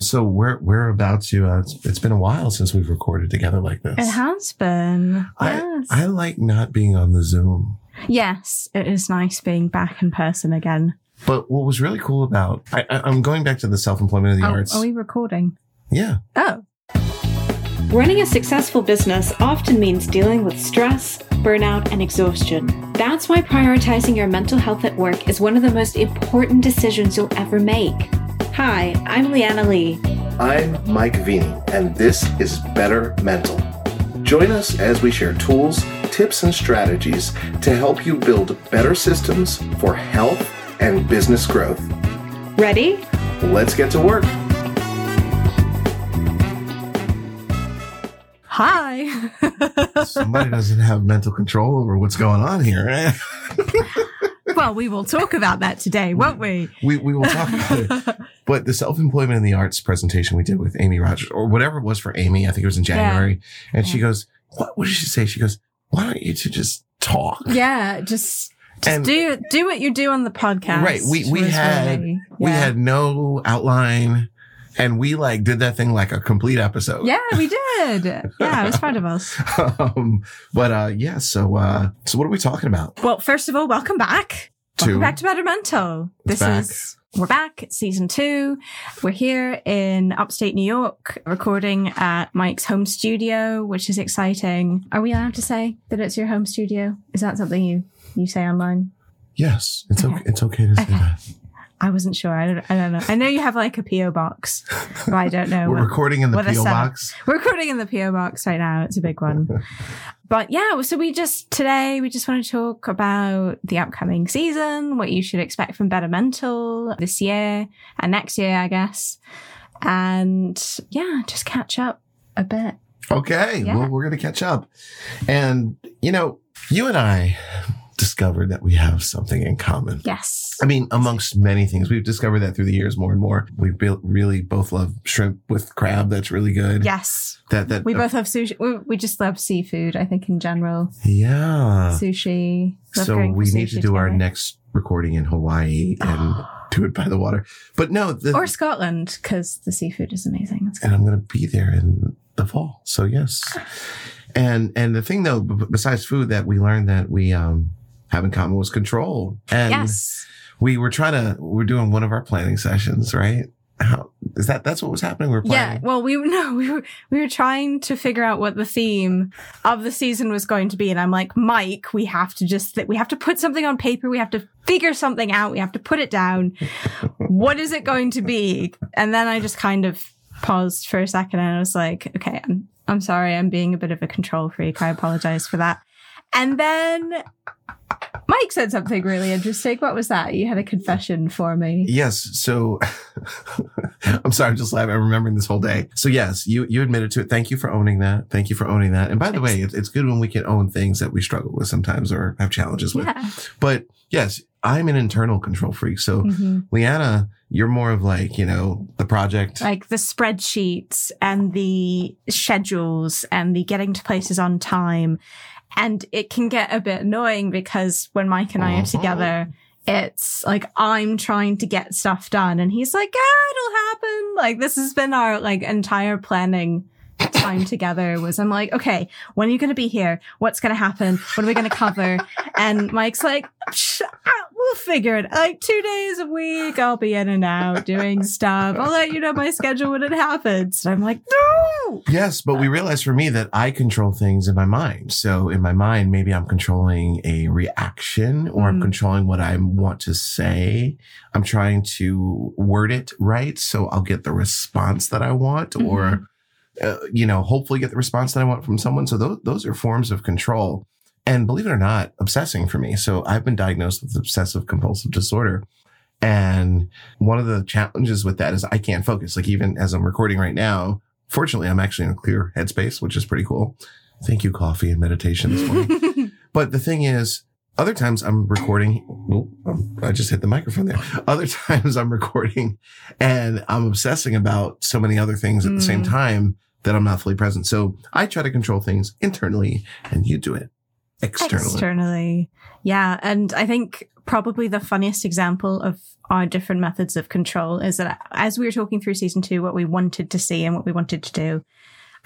So we're we're about to. Uh, it's, it's been a while since we've recorded together like this. It has been. I Yes. I like not being on the Zoom. yes, it is nice being back in person again. But what was really cool about I, I, I'm going back to the self employment of the Oh, arts. are we recording? yeah, Oh. Running a successful business often means dealing with stress, burnout, and exhaustion. That's why prioritizing your mental health at work is one of the most important decisions you'll ever make. Hi, I'm Leanna Lee. I'm Mike Veny, and this is Better Mental. Join us as we share tools, tips, and strategies to help you build better systems for health and business growth. Ready? Let's get to work. Hi. somebody doesn't have mental control over what's going on here. well, we will talk about that today, won't we? we we will talk about it. But the self employment in the arts presentation we did with Amy Rogers, or whatever it was for Amy, I think it was in January, and she goes, "What? What did she say?" She goes, "Why don't you two just talk?" yeah, just just And- do do what you do on the podcast. Right. We we had really- we had no outline, and we like did that thing like a complete episode. Yeah, we did. Yeah, it was proud of us. um, but uh, yeah. So uh, so what are we talking about? Well, first of all, welcome back. Welcome back to Better This back. is we're back. It's season two. We're here in upstate New York, recording at Mike's home studio, which is exciting. Are we allowed to say that it's your home studio? Is that something you you say online? Yes, it's okay. Okay. It's okay to say Okay. that. I wasn't sure. I don't. I don't know. I know you have like a PO box, but I don't know. We're what- recording in the PO box. We're recording in the PO box right now. It's a big one. but yeah, so we just today we just want to talk about the upcoming season, what you should expect from Better Mental this year and next year, I guess. And yeah, just catch up a bit. Okay, Yeah. well, we're going to catch up. And, you know, you and I discovered that we have something in common. Yes. I mean, amongst many things, we've discovered that through the years more and more. We really both love shrimp with crab. That's really good. Yes. That, that, We both love sushi. We, we just love seafood, I think, in general. yeah. Sushi. Love Uh, So we need to sushi do our next recording in Hawaii and do it by the water. But no, the, Or Scotland, because the seafood is amazing. And I'm going to be there in the fall. So yes. And, and the thing though, b- besides food that we learned that we, um, have in common was control. And yes. we were trying to, we're doing one of our planning sessions, right? How is that? That's what was happening. We're planning. Yeah, well, we were no, we were we were trying to figure out what the theme of the season was going to be, and I'm like, Mike, we have to just we have to put something on paper. We have to figure something out. We have to put it down. what is it going to be? And then I just kind of paused for a second, and I was like, okay, I'm I'm sorry, I'm being a bit of a control freak. I apologize for that. And then Mike said something really interesting. What was that? You had a confession for me. Yes. So I'm sorry. I'm just laughing. I'm remembering this whole day. So yes, you, you admitted to it. Thank you for owning that. Thank you for owning that. And by the way, it's, it's good when we can own things that we struggle with sometimes or have challenges with. Yeah. But yes, I'm an internal control freak. So Mhm. Leanna, you're more of like, you know, the project. like the spreadsheets and the schedules and the getting to places on time. And it can get a bit annoying because when Mike and I are Mhm. together, it's like I'm trying to get stuff done and he's like, yeah, it'll happen. Like this has been our like entire planning time together was I'm like, okay, when are you going to be here? What's going to happen? What are we going to cover? And Mike's like, "Psh, ah, we'll figure it. Like two days a week, I'll be in and out doing stuff. I'll let you know my schedule when it happens. And I'm like, no. Yes, but we realized for me that I control things in my mind. So in my mind, maybe I'm controlling a reaction or I'm Mm. controlling what I want to say. I'm trying to word it right. So I'll get the response that I want or, uh, you know, hopefully get the response that I want from someone. So those, those are forms of control. And believe it or not, obsessing for me. So I've been diagnosed with obsessive compulsive disorder. And one of the challenges with that is I can't focus. Like even as I'm recording right now, fortunately, I'm actually in a clear headspace, which is pretty cool. Thank you, coffee and meditation this morning. but the thing is, other times I'm recording. Oh, I just hit the microphone there. Other times I'm recording and I'm obsessing about so many other things at the same Mm. time that I'm not fully present. So I try to control things internally and you do it externally. externally. Yeah. And I think probably the funniest example of our different methods of control is that as we were talking through season two, what we wanted to see and what we wanted to do,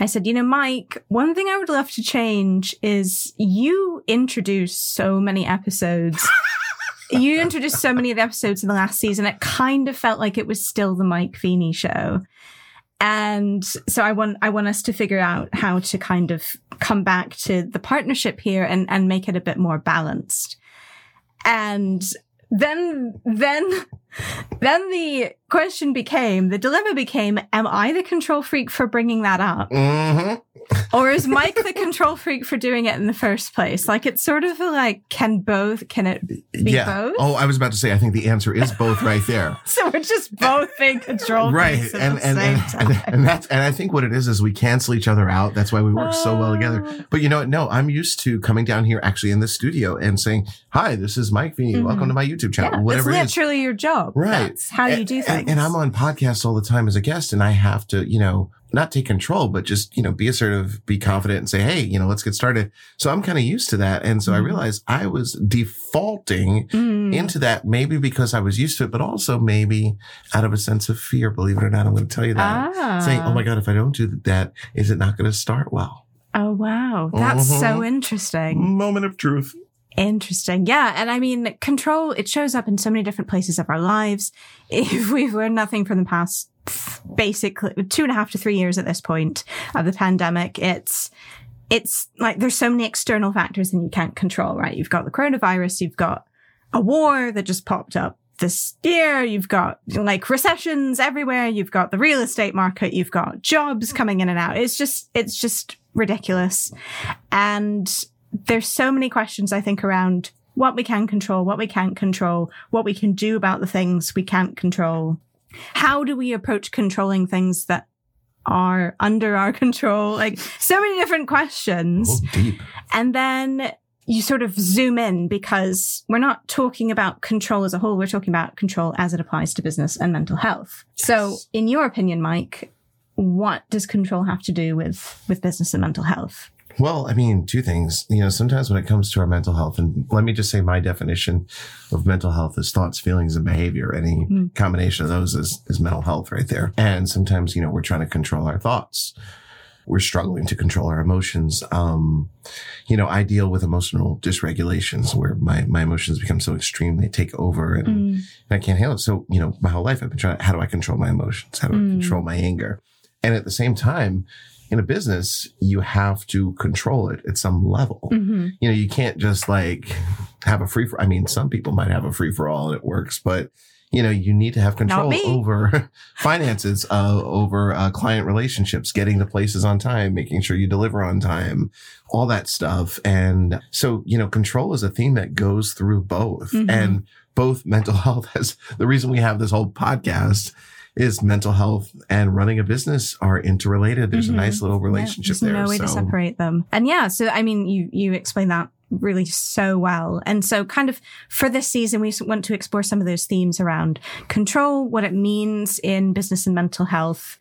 I said, you know, Mike, one thing I would love to change is you introduce so many episodes. you introduced so many of the episodes in the last season. It kind of felt like it was still the Mike Veny show. And so I want, I want us to figure out how to kind of come back to the partnership here and, and make it a bit more balanced. And then, then, then the question became, the dilemma became, am I the control freak for bringing that up? hmm or is Mike the control freak for doing it in the first place? Like it's sort of like, can both, can it be Yeah. both? Oh, I was about to say, I think the answer is both right there. So we're just both being control right freaks at and the and same and, time. and that's and i think what it is is we cancel each other out that's why we work so well together Oh. but you know what no i'm used to coming down here actually in the studio and saying hi this is mike Veny. Mhm. welcome to my youtube channel yeah, whatever it it's literally your job. Right. That's how you do and- things. and i'm on podcasts all the time as a guest and i have to you know not take control but just you know be assertive be confident and say hey you know let's get started so i'm kind of used to that and so i Mhm. realized i was defaulting Mm. into that maybe because I was used to it, but also maybe out of a sense of fear. Believe it or not, I'm going to tell you that. ah. Saying, "Oh my God, if I don't do that, is it not going to start well?" Oh wow. That's so Mhm. interesting. Moment of truth. Interesting. Yeah. And I mean, control, it shows up in so many different places of our lives. If we've learned nothing from the past, basically two and a half to three years at this point of the pandemic, it's, it's like there's so many external factors and you can't control, right? You've got the coronavirus, you've got a war that just popped up this year, you've got like recessions everywhere, you've got the real estate market, you've got jobs coming in and out. It's just, it's just ridiculous. And there's so many questions I think around what we can control, what we can't control, what we can do about the things we can't control. How do we approach controlling things that are under our control? Like so many different questions. Oh, deep. And then you sort of zoom in because we're not talking about control as a whole. We're talking about control as it applies to business and mental health. So in your opinion, Mike, what does control have to do with, with business and mental health? Well, I mean, two things. You know, sometimes when it comes to our mental health, and let me just say my definition of mental health is thoughts, feelings, and behavior. Any Mm. combination of those is, is mental health right there. And sometimes, you know, we're trying to control our thoughts. We're struggling to control our emotions. Um, you know, I deal with emotional dysregulations where my, my emotions become so extreme, they take over and, Mm. and I can't handle it. So, you know, my whole life I've been trying, how do I control my emotions? How do I Mm. control my anger? And at the same time, in a business, you have to control it at some level. hmm You know, you can't just like have a free for, I mean, some people might have a free for all and it works, but you know, you need to have control over finances, uh, over uh, client relationships, getting to places on time, making sure you deliver on time, all that stuff. And so, you know, control is a theme that goes through both Mhm. and both mental health has the reason we have this whole podcast is mental health and running a business are interrelated. There's Mhm. a nice little Yeah, relationship there's there. no way to separate them. And yeah, so I mean, you you explained that really so well. And so, kind of for this season, we want to explore some of those themes around control, what it means in business and mental health.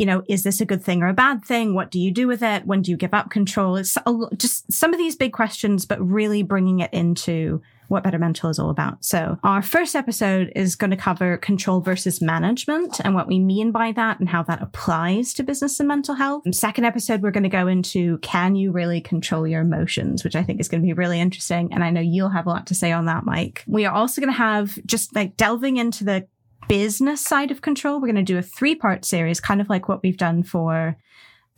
You know, is this a good thing or a bad thing? What do you do with it? When do you give up control? It's just some of these big questions, but really bringing it into what Better Mental is all about. So our first episode is going to cover control versus management and what we mean by that and how that applies to business and mental health. And second episode, we're going to go into can you really control your emotions, which I think is going to be really interesting. And I know you'll have a lot to say on that, Mike. We are also going to have just like delving into the business side of control. We're going to do a three part series, kind of like what we've done for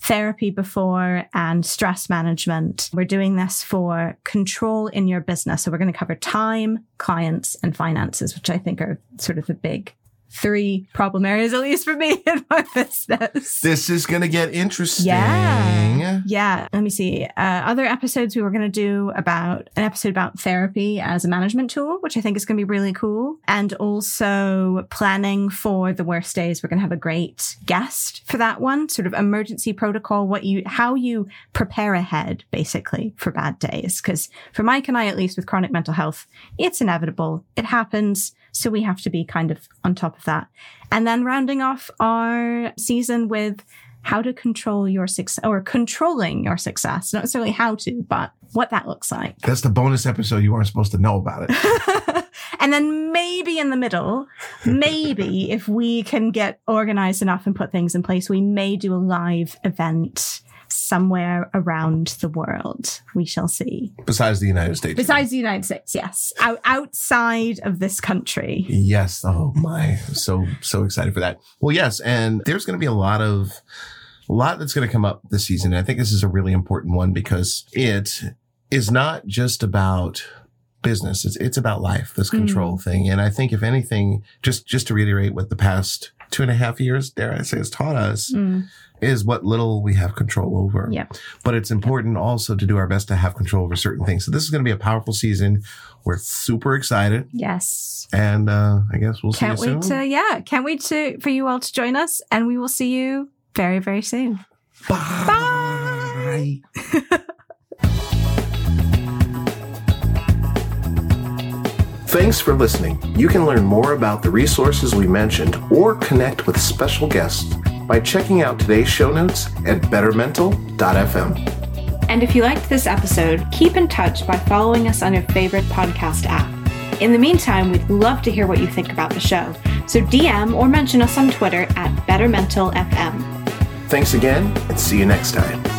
therapy before and stress management. We're doing this for control in your business. So we're going to cover time, clients, and finances, which I think are sort of the big three problem areas, at least for me in my business. This is going to get interesting. Yeah. Yeah. Let me see. Uh, other episodes we were going to do about an episode about therapy as a management tool, which I think is going to be really cool. And also planning for the worst days. We're going to have a great guest for that one, sort of emergency protocol, what you, how you prepare ahead basically for bad days. Cause for Mike and I, at least with chronic mental health, it's inevitable. It happens. So we have to be kind of on top of that. And then rounding off our season with how to control your success or controlling your success. Not necessarily how to, but what that looks like. That's the bonus episode you weren't supposed to know about it. and then maybe in the middle, maybe if we can get organized enough and put things in place, we may do a live event somewhere around the world. We shall see. Besides the United States. Besides the United States, yes. Out, outside of this country. Yes. Oh my. So, so excited for that. Well, yes. And there's going to be a lot of, a lot that's going to come up this season. And I think this is a really important one because it is not just about business. It's, it's about life, this control mm. thing. And I think if anything, just, just to reiterate what the past two and a half years, dare I say, has taught us mm is what little we have control over. Yeah. But it's important also to do our best to have control over certain things. So this is going to be a powerful season. We're super excited. Yes. And uh, I guess we'll can't see you wait soon. to yeah, can't wait to for you all to join us, and we will see you very very soon. Bye. Bye. Thanks for listening. You can learn more about the resources we mentioned or connect with special guests by checking out today's show notes at bettermental.fm. And if you liked this episode, keep in touch by following us on your favorite podcast app. In the meantime, we'd love to hear what you think about the show, so DM or mention us on Twitter at BetterMentalFM. Thanks again, and see you next time.